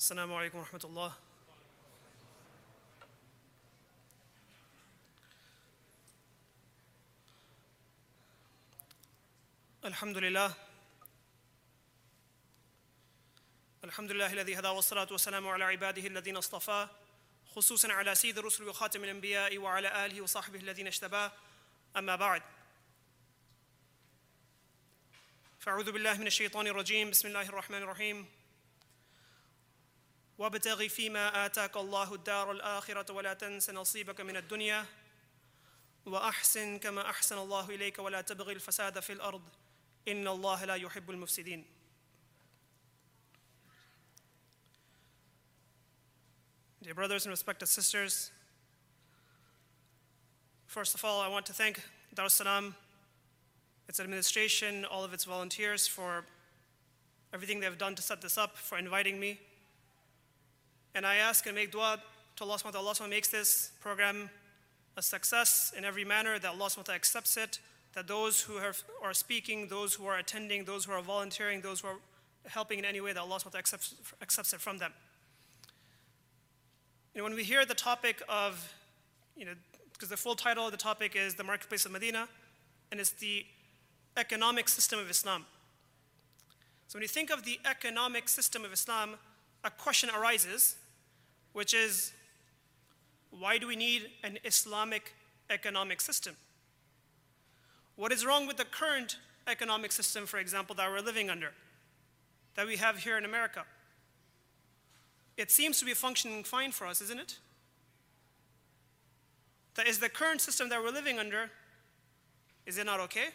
السلام عليكم ورحمة الله. الحمد لله. الحمد لله الذي هدى والصلاة والسلام على عباده الذين اصطفى خصوصا على سيد الرسل وخاتم الأنبياء وعلى آله وصحبه الذين اشتباه أما بعد فأعوذ بالله من الشيطان الرجيم. بسم الله الرحمن الرحيم. وابتغ فيما آتاك الله الدار الآخرة ولا تنس نصيبك من الدنيا وأحسن كما أحسن الله إليك ولا تبغي الفساد في الأرض إن الله لا يحب المفسدين Dear brothers and respected sisters, first of all, I want to thank Dar es Salaam, its administration, all of its volunteers for everything they've done to set this up, for inviting me. And I ask and make dua to Allah subhanahu wa ta'ala makes this program a success in every manner, that Allah subhanahu wa ta'ala accepts it, that those who are, speaking, those who are attending, those who are volunteering, those who are helping in any way, that Allah subhanahu wa ta'ala accepts, accepts it from them. Know, when we hear the topic of, you know, because the full title of the topic is The Marketplace of Medina, and it's the economic system of Islam. So when you think of the economic system of Islam, a question arises, which is why do we need an Islamic economic system? What is wrong with the current economic system, for example, that we're living under, that we have here in America? It seems to be functioning fine for us, isn't it? That is the current system that we're living under, is it not okay?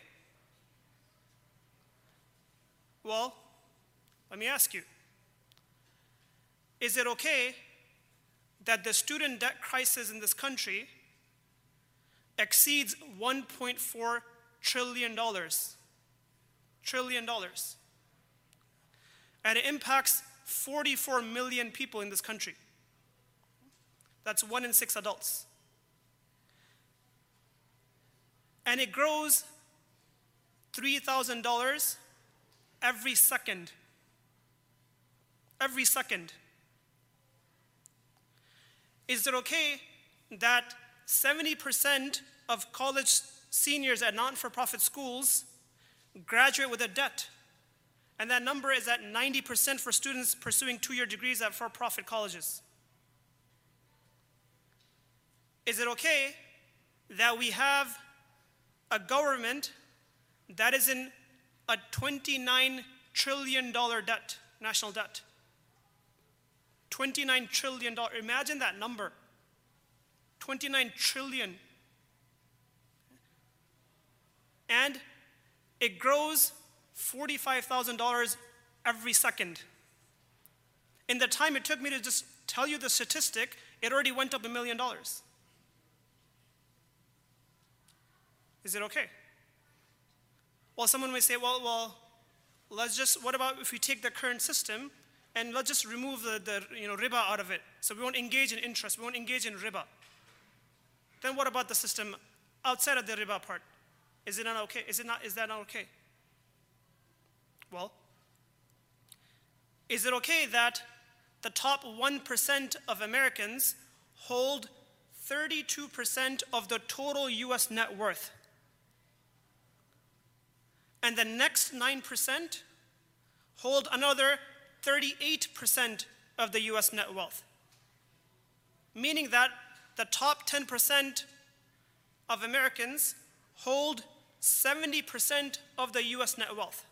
Well, let me ask you is it okay that the student debt crisis in this country exceeds $1.4 trillion? Trillion dollars. And it impacts 44 million people in this country. That's one in six adults. And it grows $3,000 every second. Every second. Is it okay that 70% of college seniors at non for profit schools graduate with a debt? And that number is at 90% for students pursuing two year degrees at for profit colleges. Is it okay that we have a government that is in a $29 trillion debt, national debt? $29 trillion. Imagine that number. 29 trillion. And it grows $45,000 every second. In the time it took me to just tell you the statistic, it already went up a million dollars. Is it okay? Well, someone may say, well, well, let's just, what about if we take the current system and let's just remove the, the you know, riba out of it. So we won't engage in interest, we won't engage in riba. Then what about the system outside of the riba part? Is it not okay? Is, it not, is that not okay? Well, is it okay that the top 1% of Americans hold 32% of the total US net worth? And the next 9% hold another 38% of the US net wealth. Meaning that the top 10% of Americans hold 70% of the US net wealth.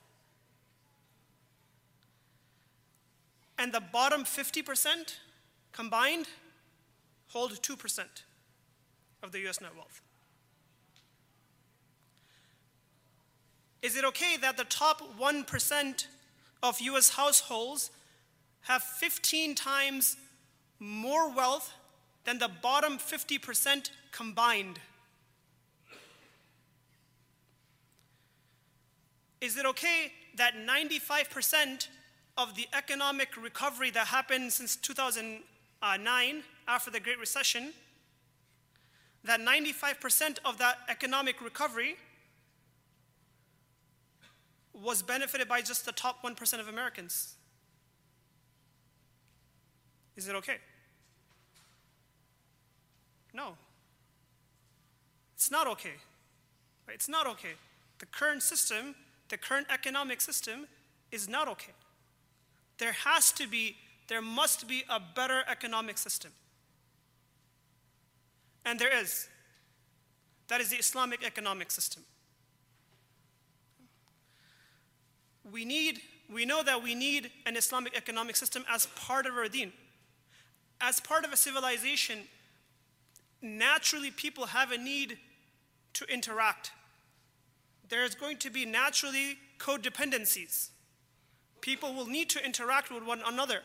And the bottom 50% combined hold 2% of the US net wealth. Is it okay that the top 1% of US households have 15 times more wealth than the bottom 50% combined. Is it okay that 95% of the economic recovery that happened since 2009 after the Great Recession, that 95% of that economic recovery was benefited by just the top 1% of Americans. Is it okay? No. It's not okay. It's not okay. The current system, the current economic system, is not okay. There has to be, there must be a better economic system. And there is. That is the Islamic economic system. We need, we know that we need an Islamic economic system as part of our deen. As part of a civilization, naturally people have a need to interact. There's going to be naturally codependencies. People will need to interact with one another.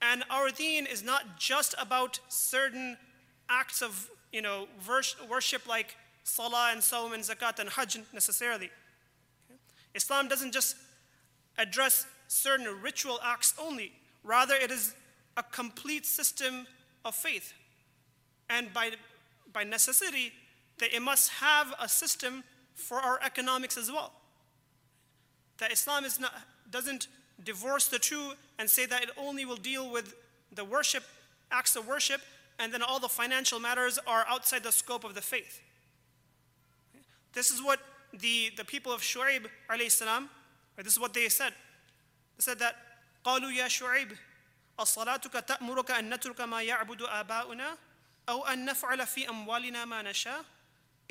And our deen is not just about certain acts of you know, worship like salah and sawm and zakat and hajj necessarily. Islam doesn't just address certain ritual acts only, rather, it is a complete system of faith. And by, by necessity, that it must have a system for our economics as well. That Islam is not, doesn't divorce the two and say that it only will deal with the worship, acts of worship, and then all the financial matters are outside the scope of the faith. This is what the, the people of Shu'aib, alayhi salam, this is what they said. They said that, قالوا يا شعيب أصلاتك تأمرك أن نترك ما يعبد آباؤنا أو أن نفعل في أموالنا ما نشاء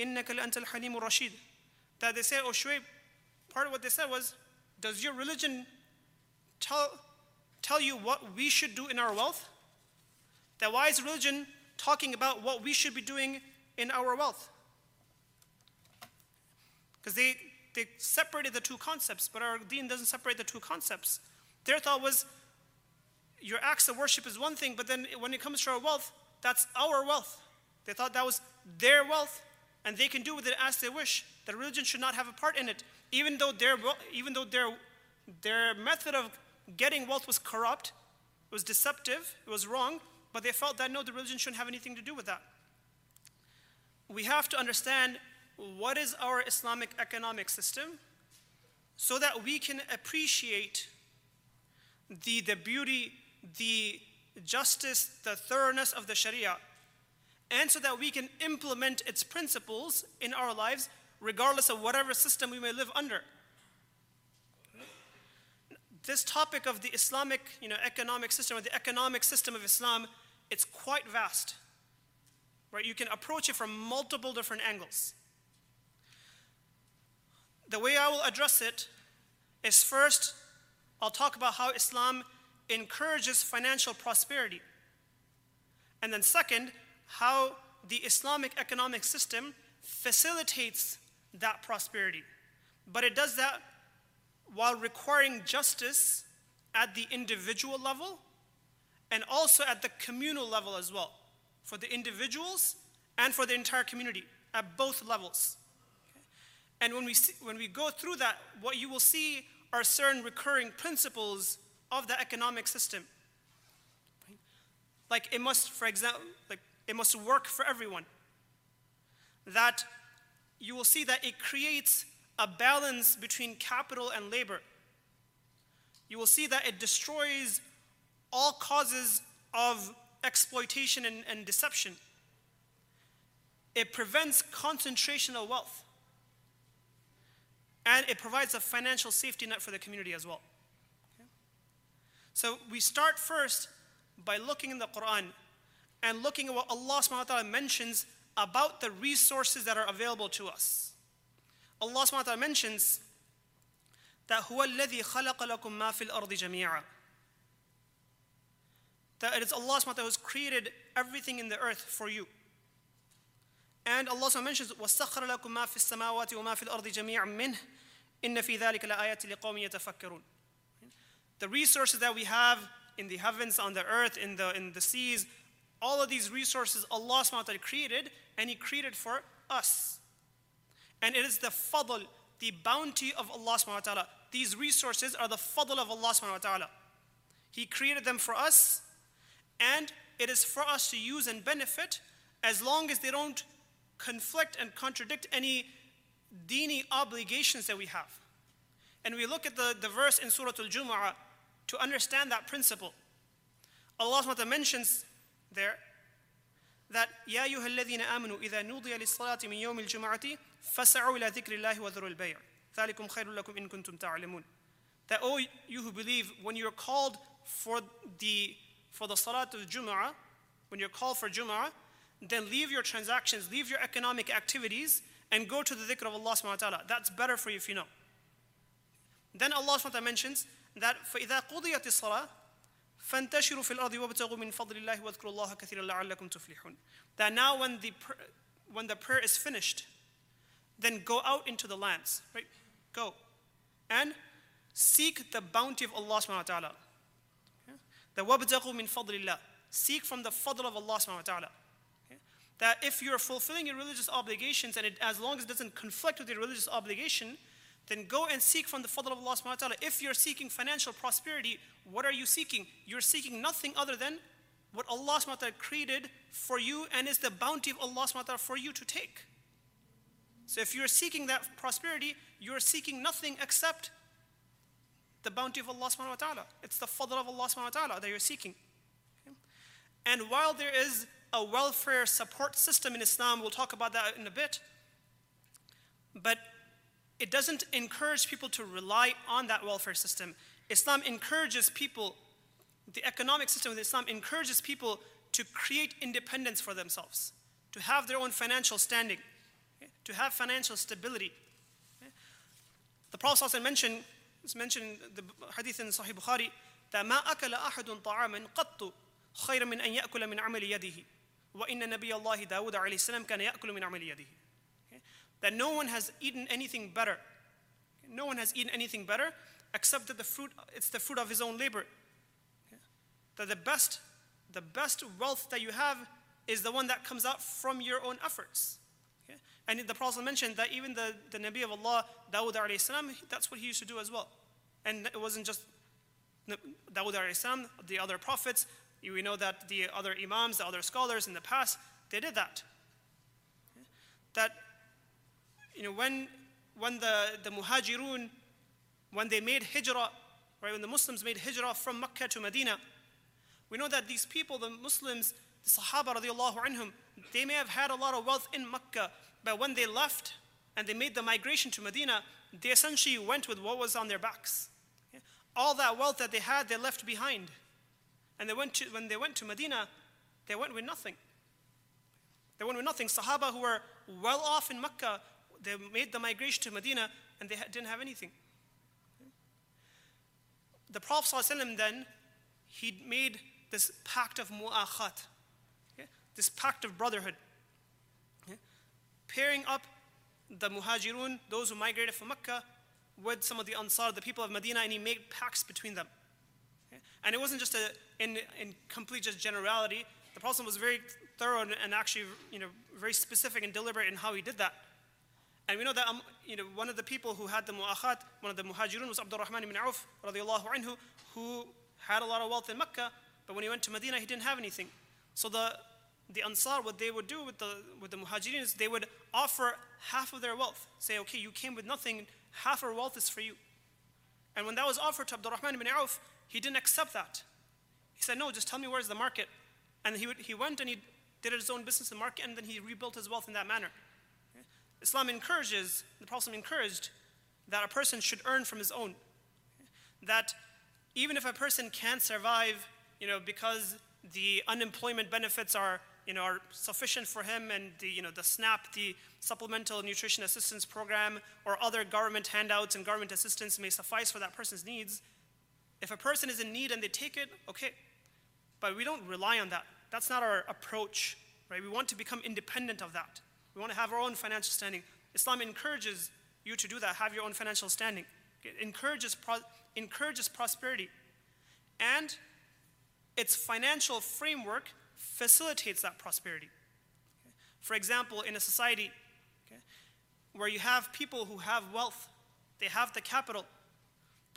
إنك لأنت الحليم الرشيد That they said, oh Shu'aib, part of what they said was, does your religion tell, tell you what we should do in our wealth? That why is religion talking about what we should be doing in our wealth? Because they, they separated the two concepts, but our deen doesn't separate the two concepts. Their thought was your acts of worship is one thing, but then when it comes to our wealth, that's our wealth. They thought that was their wealth, and they can do with it as they wish. That religion should not have a part in it, even though their, even though their, their method of getting wealth was corrupt, it was deceptive, it was wrong, but they felt that no, the religion shouldn't have anything to do with that. We have to understand what is our Islamic economic system so that we can appreciate the, the beauty, the justice, the thoroughness of the Sharia, and so that we can implement its principles in our lives regardless of whatever system we may live under. This topic of the Islamic you know, economic system or the economic system of Islam, it's quite vast. Right? You can approach it from multiple different angles. The way I will address it is first, I'll talk about how Islam encourages financial prosperity. And then, second, how the Islamic economic system facilitates that prosperity. But it does that while requiring justice at the individual level and also at the communal level as well, for the individuals and for the entire community at both levels. And when we, see, when we go through that, what you will see are certain recurring principles of the economic system. Like it must, for example, like it must work for everyone. That you will see that it creates a balance between capital and labor. You will see that it destroys all causes of exploitation and, and deception. It prevents concentration of wealth. And it provides a financial safety net for the community as well. Okay? So we start first by looking in the Quran and looking at what Allah subhanahu wa ta'ala mentions about the resources that are available to us. Allah subhanahu wa ta'ala mentions that هو الذي خلق لكم ما في الأرض جميعا that it is Allah subhanahu wa ta'ala who has created everything in the earth for you. And Allah subhanahu mentions وَسَخَّرَ لَكُم مَا فِي السَّمَاوَاتِ وَمَا فِي الْأَرْضِ جَمِيعًا مِنْهِ إِنَّ فِي ذَلِكَ لَآيَاتٍ لِقَوْمٍ يَتَفَكَّرُونَ The resources that we have in the heavens, on the earth, in the, in the seas, all of these resources Allah subhanahu wa ta'ala created and He created for us. And it is the fadl, the bounty of Allah subhanahu wa ta'ala. These resources are the fadl of Allah subhanahu wa ta'ala. He created them for us, and it is for us to use and benefit as long as they don't conflict and contradict any dini obligations that we have. And we look at the, the verse in Surah Al Jumu'ah to understand that principle. Allah SWT mentions there that يا أيها الذين آمنوا إذا نودي للصلاة من يوم الجمعة فسعوا إلى ذكر الله وذروا البيع ذلكم خير لكم إن كنتم تعلمون that oh you who believe when you're called for the for the salat of Jum'ah when you're called for Jum'ah then leave your transactions leave your economic activities and go to the dhikr of Allah subhanahu wa ta'ala that's better for you if you know then Allah subhanahu wa ta'ala mentions that فإذا قضيت الصلاة فانتشروا في الأرض وابتغوا من فضل الله واذكروا الله كثيرا لعلكم تفلحون that now when the when the prayer is finished then go out into the lands right go and seek the bounty of Allah subhanahu wa ta'ala the وابتغوا من فضل الله seek from the fadl of Allah subhanahu wa ta'ala that if you're fulfilling your religious obligations and it, as long as it doesn't conflict with your religious obligation then go and seek from the fadl of Allah subhanahu wa ta'ala. If you're seeking financial prosperity, what are you seeking? You're seeking nothing other than what Allah subhanahu wa ta'ala created for you and is the bounty of Allah subhanahu wa ta'ala for you to take. So if you're seeking that prosperity, you're seeking nothing except the bounty of Allah subhanahu wa ta'ala. It's the fadl of Allah subhanahu wa ta'ala that you're seeking. And while there is a welfare support system in Islam, we'll talk about that in a bit. But it doesn't encourage people to rely on that welfare system. Islam encourages people, the economic system of Islam encourages people to create independence for themselves, to have their own financial standing, okay? to have financial stability. Okay? The Prophet mentioned, it's mentioned the hadith in Sahih Bukhari, that ما أكل أحد طعاما قط خير من أن يأكل من عمل يده وإن نبي الله داود عليه السلام كان يأكل من عمل يده that no one has eaten anything better. No one has eaten anything better except that the fruit, it's the fruit of his own labor. That the best, the best wealth that you have is the one that comes out from your own efforts. And the Prophet mentioned that even the, the Nabi of Allah, Dawood salam, that's what he used to do as well. And it wasn't just Dawood salam, the other prophets. we know that the other imams, the other scholars in the past, they did that. That you know, when, when the, the muhajirun, when they made hijrah, right, when the Muslims made hijrah from Mecca to Medina, we know that these people, the Muslims, the Sahaba radiallahu anhum, they may have had a lot of wealth in Mecca, but when they left and they made the migration to Medina, they essentially went with what was on their backs. All that wealth that they had, they left behind. And they went to, when they went to Medina, they went with nothing. They went with nothing. Sahaba who were well off in Mecca, they made the migration to Medina and they didn't have anything. The Prophet ﷺ then, he made this pact of mu'akhat, this pact of brotherhood, pairing up the muhajirun, those who migrated from Mecca, with some of the Ansar, the people of Medina, and he made pacts between them. And it wasn't just a, in, in complete just generality. The Prophet was very thorough and, and actually, you know, very specific and deliberate in how he did that. And we know that um, you know, one of the people who had the mu'akhat, one of the muhajirun was Abdurrahman ibn Auf, radiallahu anhu, who had a lot of wealth in Mecca, but when he went to Medina, he didn't have anything. So the, the Ansar, what they would do with the, with the muhajirin is they would offer half of their wealth. Say, okay, you came with nothing, half our wealth is for you. And when that was offered to Abdurrahman ibn Auf, he didn't accept that. He said, no, just tell me where's the market. And he, would, he went and he did his own business in the market, and then he rebuilt his wealth in that manner. Islam encourages, the Prophet encouraged that a person should earn from his own. That even if a person can't survive, you know, because the unemployment benefits are, you know, are sufficient for him and the, you know, the SNAP, the Supplemental Nutrition Assistance Program, or other government handouts and government assistance may suffice for that person's needs. If a person is in need and they take it, okay. But we don't rely on that. That's not our approach, right? We want to become independent of that. We want to have our own financial standing. Islam encourages you to do that, have your own financial standing. It encourages, pro- encourages prosperity. And its financial framework facilitates that prosperity. For example, in a society okay, where you have people who have wealth, they have the capital,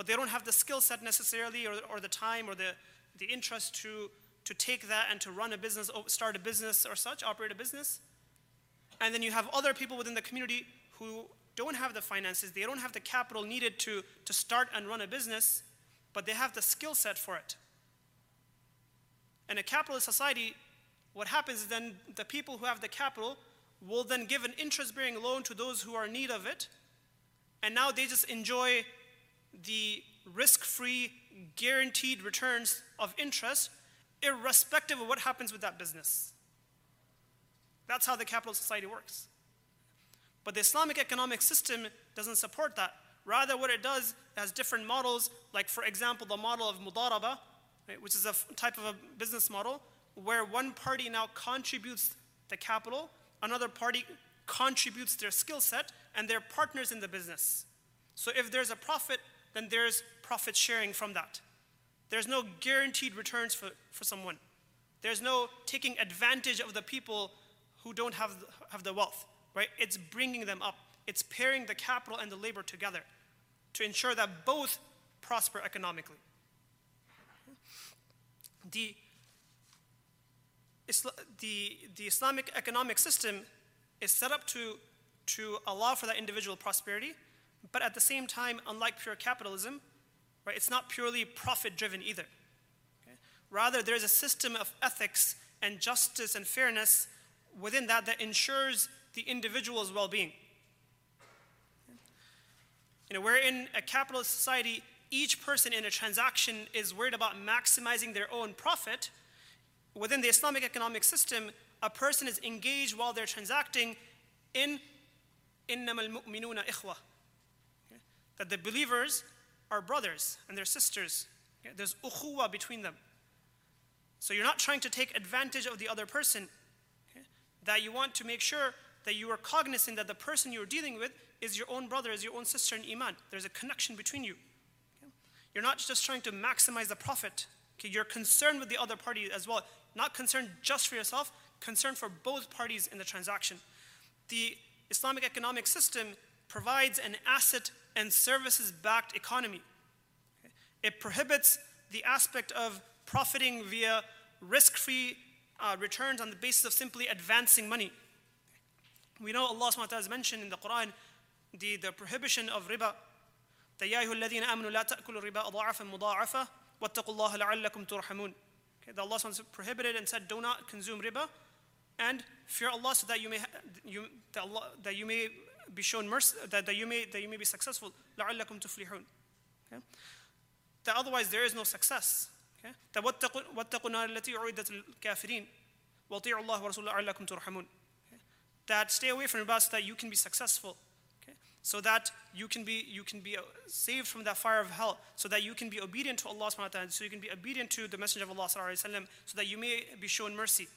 but they don't have the skill set necessarily or, or the time or the, the interest to, to take that and to run a business, start a business or such, operate a business. And then you have other people within the community who don't have the finances, they don't have the capital needed to, to start and run a business, but they have the skill set for it. In a capitalist society, what happens is then the people who have the capital will then give an interest bearing loan to those who are in need of it. And now they just enjoy the risk free, guaranteed returns of interest, irrespective of what happens with that business. That's how the capital society works. But the Islamic economic system doesn't support that. Rather, what it does has different models, like, for example, the model of mudaraba, right, which is a type of a business model where one party now contributes the capital, another party contributes their skill set, and they're partners in the business. So if there's a profit, then there's profit sharing from that. There's no guaranteed returns for, for someone. There's no taking advantage of the people who don't have, have the wealth, right? It's bringing them up. It's pairing the capital and the labor together to ensure that both prosper economically. The, the, the Islamic economic system is set up to, to allow for that individual prosperity, but at the same time, unlike pure capitalism, right, it's not purely profit driven either. Okay? Rather, there's a system of ethics and justice and fairness within that that ensures the individual's well being. You know, we're in a capitalist society, each person in a transaction is worried about maximizing their own profit. Within the Islamic economic system, a person is engaged while they're transacting in إنما المؤمنون إخوة that the believers are brothers and they're sisters. There's ukhuwa between them. So you're not trying to take advantage of the other person. That you want to make sure that you are cognizant that the person you're dealing with is your own brother, is your own sister in Iman. There's a connection between you. You're not just trying to maximize the profit. You're concerned with the other party as well. Not concerned just for yourself, concerned for both parties in the transaction. The Islamic economic system provides an asset and services backed economy. It prohibits the aspect of profiting via risk free uh, returns on the basis of simply advancing money. We know Allah SWT has mentioned in the Quran the, the prohibition of riba. Okay, that Allah SWT prohibited and said, Do not consume riba and fear Allah so that you may, you, that, Allah, that you may be shown mercy, that, that, you, may, that you may be successful. لَعَلَّكُمْ تُفْلِحُونَ okay? That otherwise there is no success. Okay? That وَاتَّقُوا نَارِ الَّتِي أُعِدَّتِ الْكَافِرِينَ وَأَطِيعُوا اللَّهَ وَرَسُولَهُ لَعَلَّكُمْ تُرْحَمُونَ That stay away from riba so that you can be successful. Okay? So that you can be, you can be uh, saved from that fire of hell. So that you can be obedient to Allah subhanahu wa ta'ala. So you can be obedient to the Messenger of Allah sallallahu so that you may be shown mercy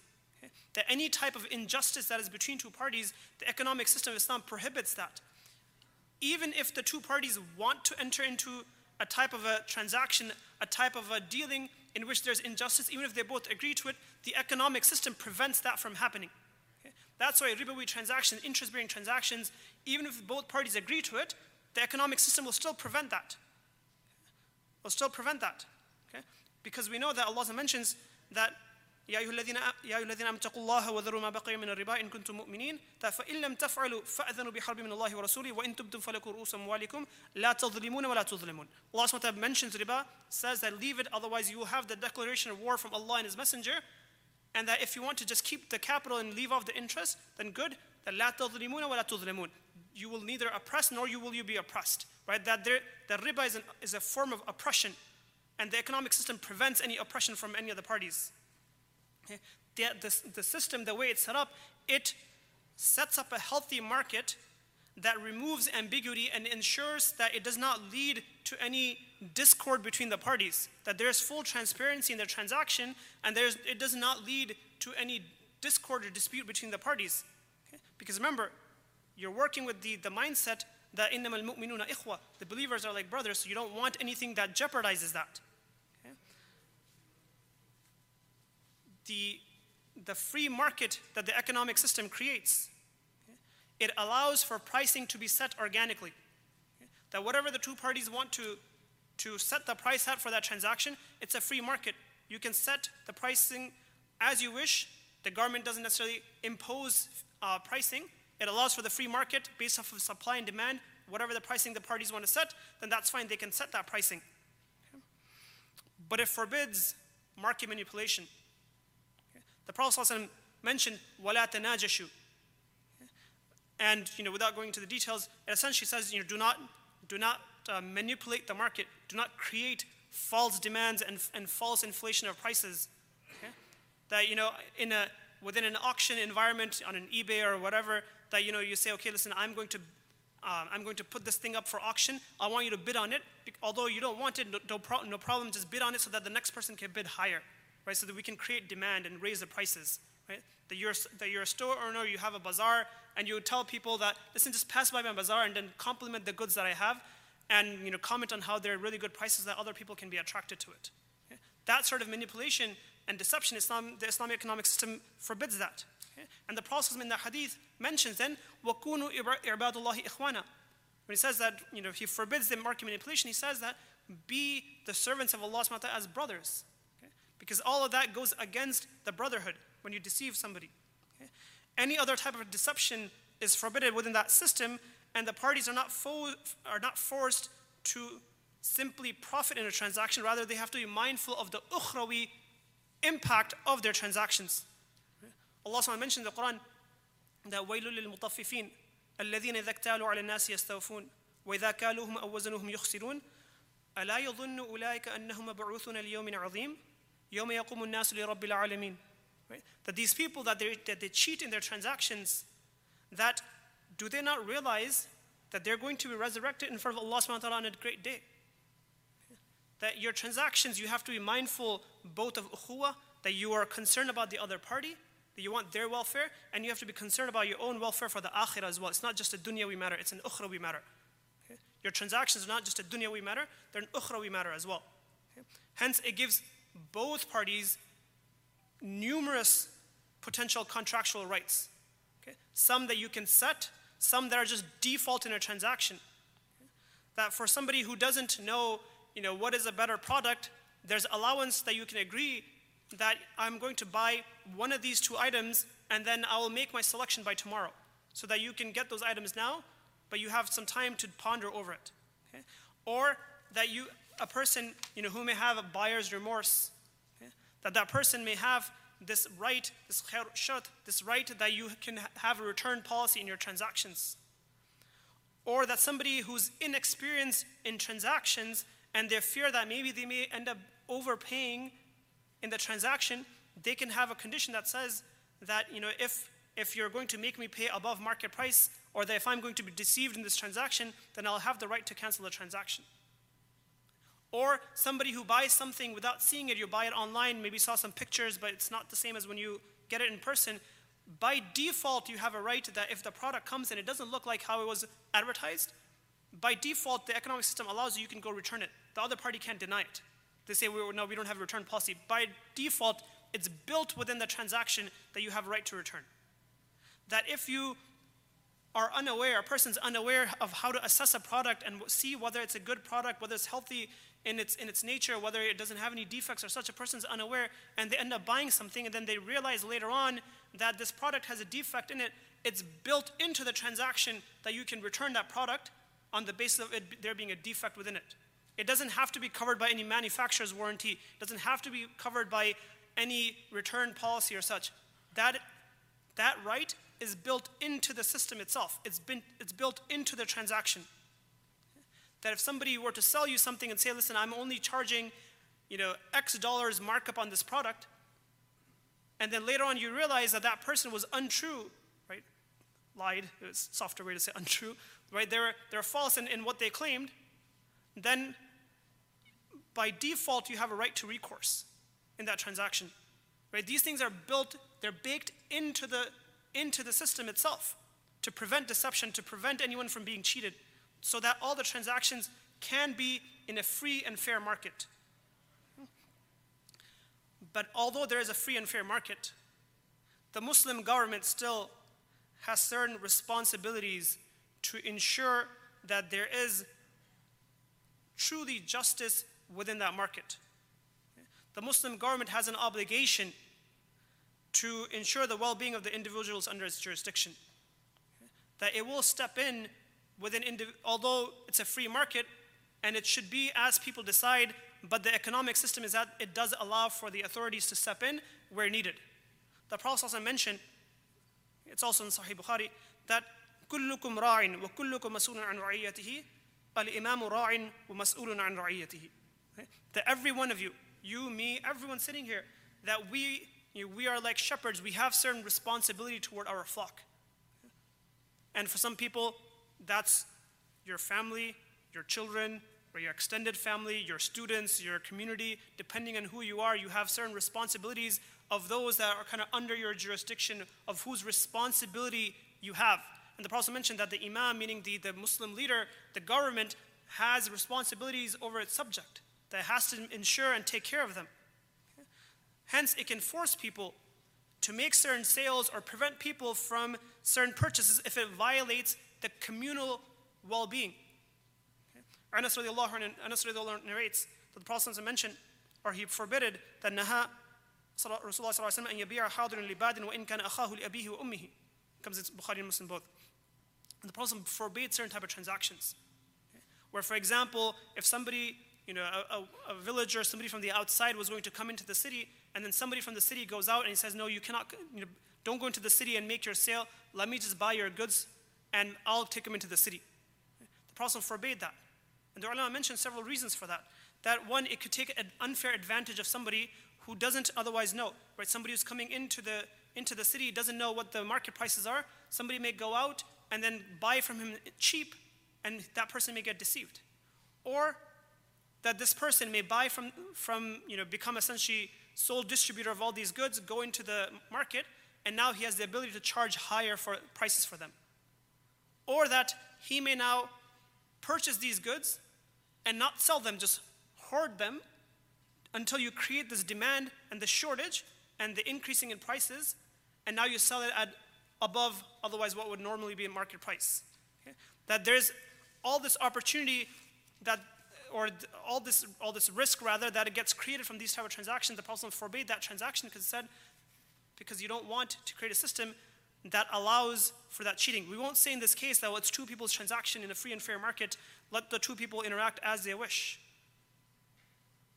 that any type of injustice that is between two parties, the economic system of Islam prohibits that. Even if the two parties want to enter into a type of a transaction, a type of a dealing in which there's injustice, even if they both agree to it, the economic system prevents that from happening. Okay? That's why ribawi transactions, interest bearing transactions, even if both parties agree to it, the economic system will still prevent that. Will still prevent that. Okay? Because we know that Allah mentions that يا أيها الذين يا أيها الذين آمنوا اتقوا الله وذروا ما بقي من الربا إن كنتم مؤمنين فإن لم تفعلوا فأذنوا بحرب من الله ورسوله وإن تبتم فلكم رؤوس أموالكم لا تظلمون ولا تظلمون Allah SWT mentions riba says that leave it otherwise you will have the declaration of war from Allah and His Messenger and that if you want to just keep the capital and leave off the interest then good that لا تظلمون ولا تظلمون you will neither oppress nor you will you be oppressed right that there, the riba is, an, is a form of oppression and the economic system prevents any oppression from any of the parties Okay? The, the, the system, the way it's set up, it sets up a healthy market that removes ambiguity and ensures that it does not lead to any discord between the parties, that there's full transparency in the transaction, and there's, it does not lead to any discord or dispute between the parties. Okay? Because remember, you're working with the, the mindset that إِنَّمَا الْمُؤْمِنُونَ إِخْوَةً The believers are like brothers, so you don't want anything that jeopardizes that. The, the free market that the economic system creates, it allows for pricing to be set organically. That whatever the two parties want to, to set the price at for that transaction, it's a free market. You can set the pricing as you wish. The government doesn't necessarily impose uh, pricing. It allows for the free market based off of supply and demand. Whatever the pricing the parties want to set, then that's fine. They can set that pricing. But it forbids market manipulation. The Prophet ﷺ mentioned walat tanajashu. And you know, without going into the details, it essentially says, you know, do not, do not uh, manipulate the market. Do not create false demands and, and false inflation of prices. Okay? That you know, in a within an auction environment on an eBay or whatever, that you know, you say, okay, listen, I'm going to um, I'm going to put this thing up for auction. I want you to bid on it. Although you don't want it, no, no, problem, just bid on it so that the next person can bid higher right? So that we can create demand and raise the prices, right? That you're, that you're a store owner, you have a bazaar, and you tell people that, listen, just pass by my bazaar and then compliment the goods that I have and you know, comment on how they're really good prices that other people can be attracted to it. Okay? That sort of manipulation and deception, Islam, the Islamic economic system forbids that. Okay? And the Prophet in the hadith mentions then, وَكُونُوا عِبَادُ اللَّهِ إِخْوَانًا When he says that, you know, he forbids the market manipulation, he says that, be the servants of Allah subhanahu as brothers. Okay? Because all of that goes against the brotherhood when you deceive somebody. Okay? Any other type of deception is forbidden within that system, and the parties are not, fo- are not forced to simply profit in a transaction. Rather, they have to be mindful of the ukhrawi impact of their transactions. Allah SWT mentioned in the Quran that وَيْلُ لِلْمُطَفِّفِينَ الَّذِينَ إِذَا اكْتَالُوا عَلَى النَّاسِ يَسْتَوْفُونَ وَإِذَا كَالُوهُمْ أَوْ وَزَنُوهُمْ يُخْسِرُونَ أَلَا يَظُنُّ أُولَٰئِكَ أَنَّهُمْ مَبْعُوثُونَ لِيَوْمٍ عَظِيمٍ العالمين right? that these people that they, that they cheat in their transactions that do they not realize that they're going to be resurrected in front of Allah subhanahu wa ta'ala on a great day that your transactions you have to be mindful both of ukhuwa that you are concerned about the other party that you want their welfare and you have to be concerned about your own welfare for the akhirah as well it's not just a dunyawi matter it's an ukhrawi matter your transactions are not just a dunyawi matter, they're an ukhrawi matter as well. Okay? Hence, it gives both parties numerous potential contractual rights. Okay? Some that you can set, some that are just default in a transaction. That for somebody who doesn't know, you know, what is a better product, there's allowance that you can agree that I'm going to buy one of these two items and then I will make my selection by tomorrow. So that you can get those items now, but you have some time to ponder over it. Okay? Or that you, a person, you know, who may have a buyer's remorse, eh, that that person may have this right, this shart, this right that you can have a return policy in your transactions. Or that somebody who's inexperienced in transactions and they fear that maybe they may end up overpaying in the transaction, they can have a condition that says that, you know, if, if you're going to make me pay above market price, or that if I'm going to be deceived in this transaction, then I'll have the right to cancel the transaction. Or somebody who buys something without seeing it, you buy it online, maybe saw some pictures, but it's not the same as when you get it in person. By default, you have a right that if the product comes and it doesn't look like how it was advertised, by default, the economic system allows you, you can go return it. The other party can't deny it. They say, no, we don't have a return policy. By default, it's built within the transaction that you have a right to return. That if you are unaware, a person's unaware of how to assess a product and see whether it's a good product, whether it's healthy in its, in its nature, whether it doesn't have any defects or such, a person's unaware and they end up buying something and then they realize later on that this product has a defect in it, it's built into the transaction that you can return that product on the basis of it, there being a defect within it. It doesn't have to be covered by any manufacturer's warranty, it doesn't have to be covered by any return policy or such. That, that right is built into the system itself, it's, been, it's built into the transaction that if somebody were to sell you something and say, listen, I'm only charging, you know, X dollars markup on this product, and then later on you realize that that person was untrue, right? Lied, it's a softer way to say untrue, right? They're, they're false in, in what they claimed, then by default you have a right to recourse in that transaction. Right? These things are built, they're baked into the, into the system itself to prevent deception, to prevent anyone from being cheated so that all the transactions can be in a free and fair market. But although there is a free and fair market, the Muslim government still has certain responsibilities to ensure that there is truly justice within that market. The Muslim government has an obligation to ensure the well being of the individuals under its jurisdiction. That it will step in within, although it's a free market and it should be as people decide, but the economic system is that it does allow for the authorities to step in where needed. the Prophet ﷺ mentioned, it's also in Sahih Bukhari, that كلكم راع وكلكم مسؤول عن رعيته الإمام راع ومسؤول عن رعيته. That every one of you, you, me, everyone sitting here, that we, you know, we are like shepherds. We have certain responsibility toward our flock. And for some people, that's your family, your children, or your extended family, your students, your community. Depending on who you are, you have certain responsibilities of those that are kind of under your jurisdiction, of whose responsibility you have. And the Prophet mentioned that the Imam, meaning the, the Muslim leader, the government, has responsibilities over its subject, that has to ensure and take care of them. Hence, it can force people to make certain sales or prevent people from certain purchases if it violates the communal well being. Anas radiallahu narrates that the Prophet mentioned, or he forbidden that Naha Rasulullah أن يبيع حاضر لباد وإن كان أخاه لأبيه وأمه. Comes in Bukhari and Muslim both. And the Prophet forbade certain type of transactions. Where, for example, if somebody, you know, a, a, a, villager, somebody from the outside was going to come into the city, and then somebody from the city goes out and he says, no, you cannot, you know, don't go into the city and make your sale. Let me just buy your goods, and I'll take them into the city. The Prophet forbade that. And the ulama mentioned several reasons for that. That one, it could take an unfair advantage of somebody who doesn't otherwise know, right? Somebody who's coming into the into the city doesn't know what the market prices are. Somebody may go out and then buy from him cheap, and that person may get deceived. Or that this person may buy from, from you know, become essentially sole distributor of all these goods, go into the market, and now he has the ability to charge higher for prices for them. Or that he may now purchase these goods and not sell them, just hoard them until you create this demand and the shortage and the increasing in prices, and now you sell it at above otherwise what would normally be a market price. Okay? That there's all this opportunity that or all this all this risk rather that it gets created from these type of transactions. The Prophet forbade that transaction because it said because you don't want to create a system that allows for that cheating. We won't say in this case that well, it's two people's transaction in a free and fair market. Let the two people interact as they wish.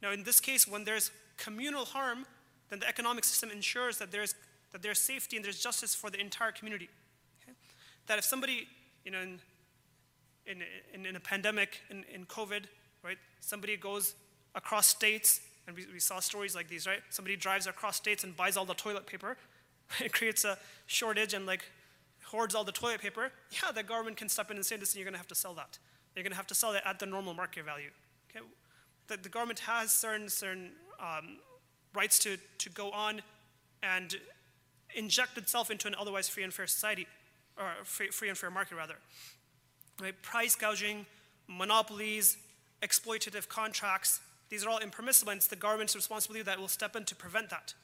Now, in this case, when there's communal harm, then the economic system ensures that there's that there's safety and there's justice for the entire community. Okay? That if somebody, you know, in, in, in, in, a pandemic, in, in COVID, right, somebody goes across states, and we, we saw stories like these, right? Somebody drives across states and buys all the toilet paper. It creates a shortage and like hoards all the toilet paper. Yeah, the government can step in and say, listen, you're going to have to sell that. You're going to have to sell that at the normal market value. Okay? The, the government has certain, certain um, rights to, to go on and inject itself into an otherwise free and fair society, or free, free and fair market rather. Right? Price gouging, monopolies, exploitative contracts, these are all impermissible, and it's the government's responsibility that will step in to prevent that.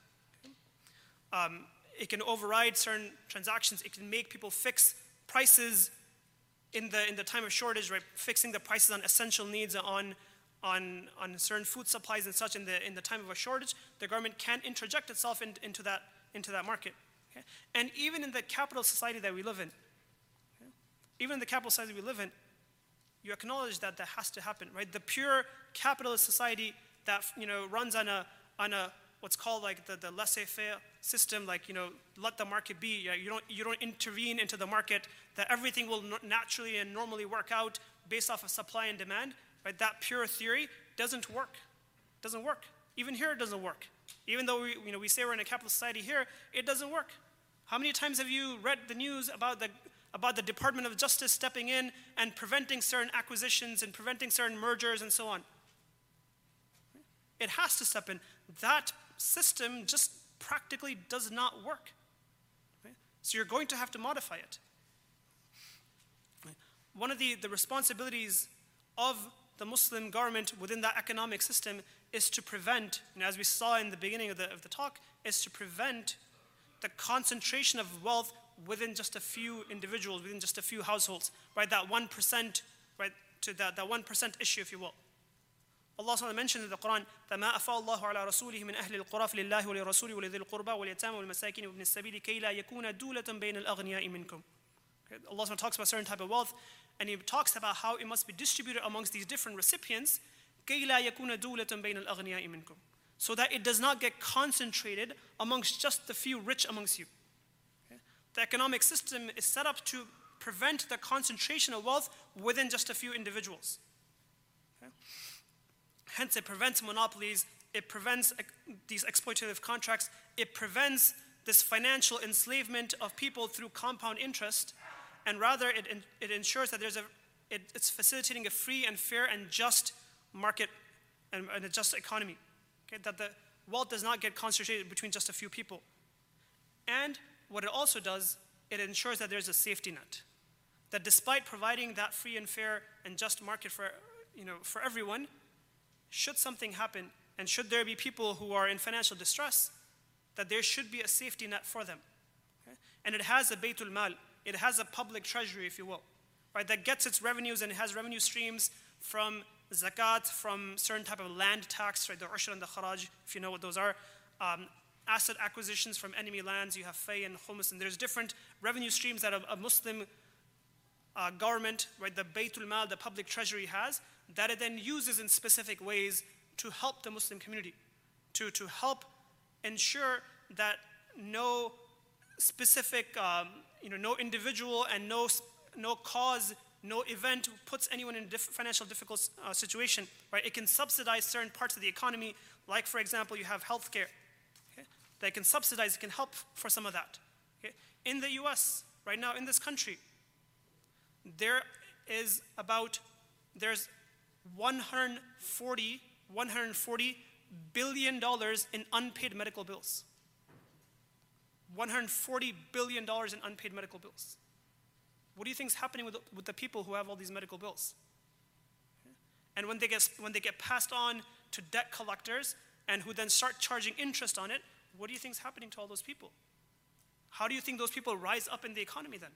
Um, it can override certain transactions, it can make people fix prices in the, in the time of shortage, right? Fixing the prices on essential needs, on, on, on certain food supplies and such in the, in the time of a shortage, the government can interject itself in, into that into that market. Okay? And even in the capital society that we live in, okay? even in the capital society we live in, you acknowledge that that has to happen, right? The pure capitalist society that you know runs on a on a what's called like the, the laissez-faire system, like you know, let the market be. You don't you don't intervene into the market. That everything will naturally and normally work out based off of supply and demand. Right? That pure theory doesn't work. Doesn't work. Even here, it doesn't work. Even though we, you know, we say we're in a capitalist society here, it doesn't work. How many times have you read the news about the, about the Department of Justice stepping in and preventing certain acquisitions and preventing certain mergers and so on? It has to step in. That system just practically does not work. So you're going to have to modify it. One of the, the responsibilities of the Muslim government within that economic system is to prevent, and as we saw in the beginning of the, of the talk, is to prevent the concentration of wealth within just a few individuals, within just a few households, right? That 1%, right? To that, that 1% issue, if you will. Allah SWT mentioned in the Quran that ما أفاء الله على رسوله من أهل القرى فلله ولرسوله ولذي القربى واليتامى والمساكين وابن السبيل كي لا يكون دولة بين الأغنياء منكم. Allah SWT talks about certain type of wealth, and He talks about how it must be distributed amongst these different recipients so so that it does not get concentrated amongst just the few rich amongst you. Okay? The economic system is set up to prevent the concentration of wealth within just a few individuals. Okay? Hence, it prevents monopolies, it prevents uh, these exploitative contracts, it prevents this financial enslavement of people through compound interest, and rather it, it ensures that there's a, it, it's facilitating a free and fair and just market and, and a just economy. Okay? That the wealth does not get concentrated between just a few people. And what it also does, it ensures that there's a safety net. That despite providing that free and fair and just market for, you know, for everyone, should something happen and should there be people who are in financial distress, that there should be a safety net for them. Okay? And it has a Baytul Mal, it has a public treasury, if you will, right, that gets its revenues and it has revenue streams from zakat, from certain type of land tax, right, the ushur and the kharaj, if you know what those are. Um, asset acquisitions from enemy lands, you have fay and khumus, and there's different revenue streams that a, a Muslim uh, government, right, the Baytul Mal, the public treasury has, that it then uses in specific ways to help the Muslim community, to, to help ensure that no specific, um, you know, no individual and no, no cause, no event puts anyone in a diff- financial difficult uh, situation, right? It can subsidize certain parts of the economy, like, for example, you have healthcare. Okay? That can subsidize, it can help for some of that. Okay? In the US, right now, in this country, there is about, there's 140, 140 billion dollars in unpaid medical bills. 140 billion dollars in unpaid medical bills. What do you think is happening with the, with the people who have all these medical bills? And when they, get, when they get passed on to debt collectors and who then start charging interest on it, what do you think is happening to all those people? How do you think those people rise up in the economy then?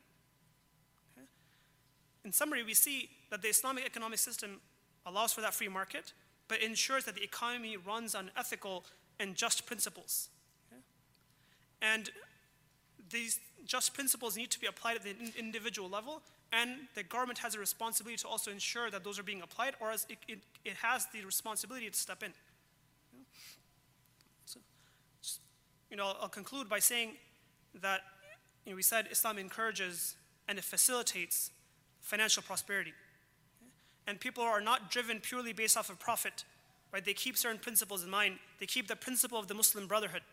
In summary, we see that the Islamic economic system allows for that free market, but ensures that the economy runs on ethical and just principles. Okay? And these just principles need to be applied at the individual level, and the government has a responsibility to also ensure that those are being applied, or it, it, it has the responsibility to step in. So, you know, I'll conclude by saying that you know, we said Islam encourages and it facilitates financial prosperity And people are not driven purely based off of profit, right? They keep certain principles in mind. They keep the principle of the Muslim brotherhood,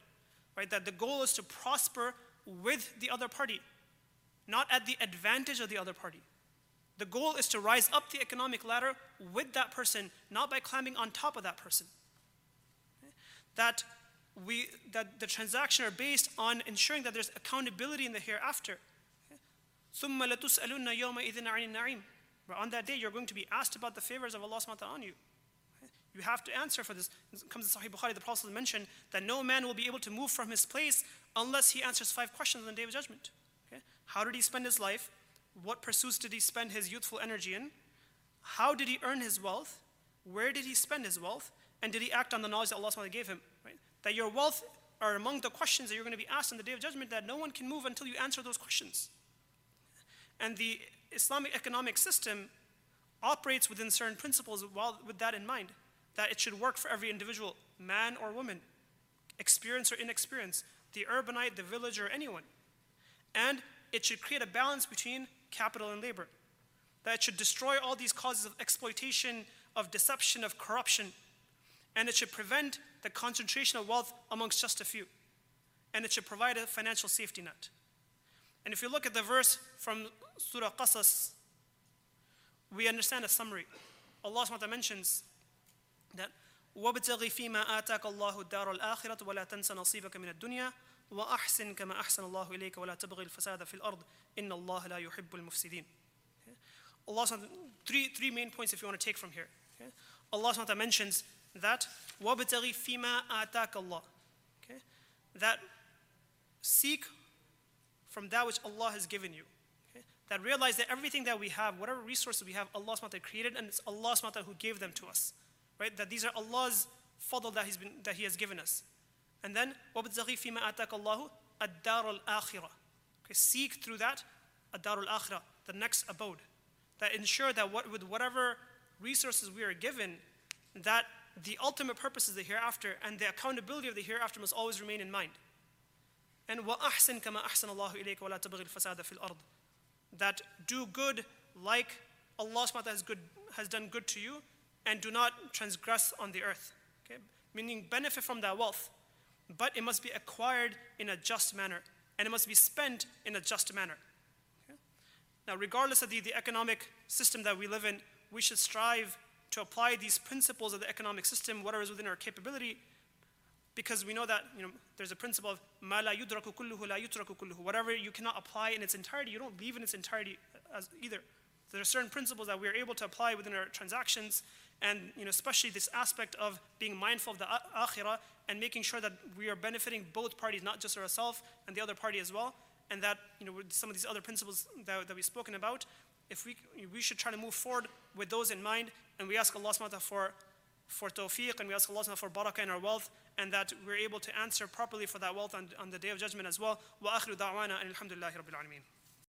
right? That the goal is to prosper with the other party, not at the advantage of the other party. The goal is to rise up the economic ladder with that person, not by climbing on top of that person. That, we, that the transactions are based on ensuring that there's accountability in the hereafter. ثُمَّ لَتُسْأَلُنَّ يَوْمَئِذٍ عَنِ النَّعِيمِ but on that day, you're going to be asked about the favors of Allah subhanahu on you. You have to answer for this. It comes in Sahih Bukhari, the Prophet mentioned that no man will be able to move from his place unless he answers five questions on the day of judgment. Okay? How did he spend his life? What pursuits did he spend his youthful energy in? How did he earn his wealth? Where did he spend his wealth? And did he act on the knowledge that Allah SWT gave him? Right? That your wealth are among the questions that you're going to be asked on the day of judgment that no one can move until you answer those questions. And the Islamic economic system operates within certain principles while, with that in mind that it should work for every individual, man or woman, experience or inexperience, the urbanite, the villager, anyone. And it should create a balance between capital and labor. That it should destroy all these causes of exploitation, of deception, of corruption. And it should prevent the concentration of wealth amongst just a few. And it should provide a financial safety net. And if you look at the verse from Surah Qasas, we understand a summary. Allah mentions that وابتغ فيما آتاك الله الدار الآخرة ولا تنس نصيبك من الدنيا وأحسن كما أحسن الله إليك ولا تبغي الفساد في الأرض إن الله لا يحب المفسدين Allah three, three main points if you want to take from here. Okay? Allah mentions that وَابْتَغِ فِيمَا آتَاكَ اللَّهِ okay? That seek from that which Allah has given you. Okay? That realize that everything that we have, whatever resources we have, Allah created and it's Allah who gave them to us right? That these are Allah's fadl that, he's been, that He has given us. And then, وَبْتَغِي فِي مَا آتَاكَ اللَّهُ الدَّارُ الْآخِرَةِ okay, Seek through that الدَّارُ الْآخِرَةِ, the next abode. That ensure that what, with whatever resources we are given, that the ultimate purpose is the hereafter and the accountability of the hereafter must always remain in mind. And وَأَحْسِن كَمَا أَحْسَنَ اللَّهُ إِلَيْكَ وَلَا تَبْغِ الْفَسَادَ فِي الْأَرْضِ That do good like Allah subhanahu wa ta'ala has, good, has done good to you and do not transgress on the earth. Okay? Meaning benefit from that wealth, but it must be acquired in a just manner and it must be spent in a just manner. Okay? Now, regardless of the, the economic system that we live in, we should strive to apply these principles of the economic system, whatever is within our capability, because we know that you know, there's a principle of ma la yudraku kulluhu la yutraku. Whatever you cannot apply in its entirety, you don't leave in its entirety as either. There are certain principles that we are able to apply within our transactions, and you know, especially this aspect of being mindful of the akhirah and making sure that we are benefiting both parties, not just ourselves and the other party as well. And that you know, some of these other principles that, that we've spoken about, if we, we should try to move forward with those in mind, and we ask Allah subhanahu wa ta'ala for, for tawfiq, and we ask Allah subhanahu wa ta'ala for barakah in our wealth, and that we're able to answer properly for that wealth on, on the day of judgment as well. وآخر دعوانا أن الحمد لله رب العالمين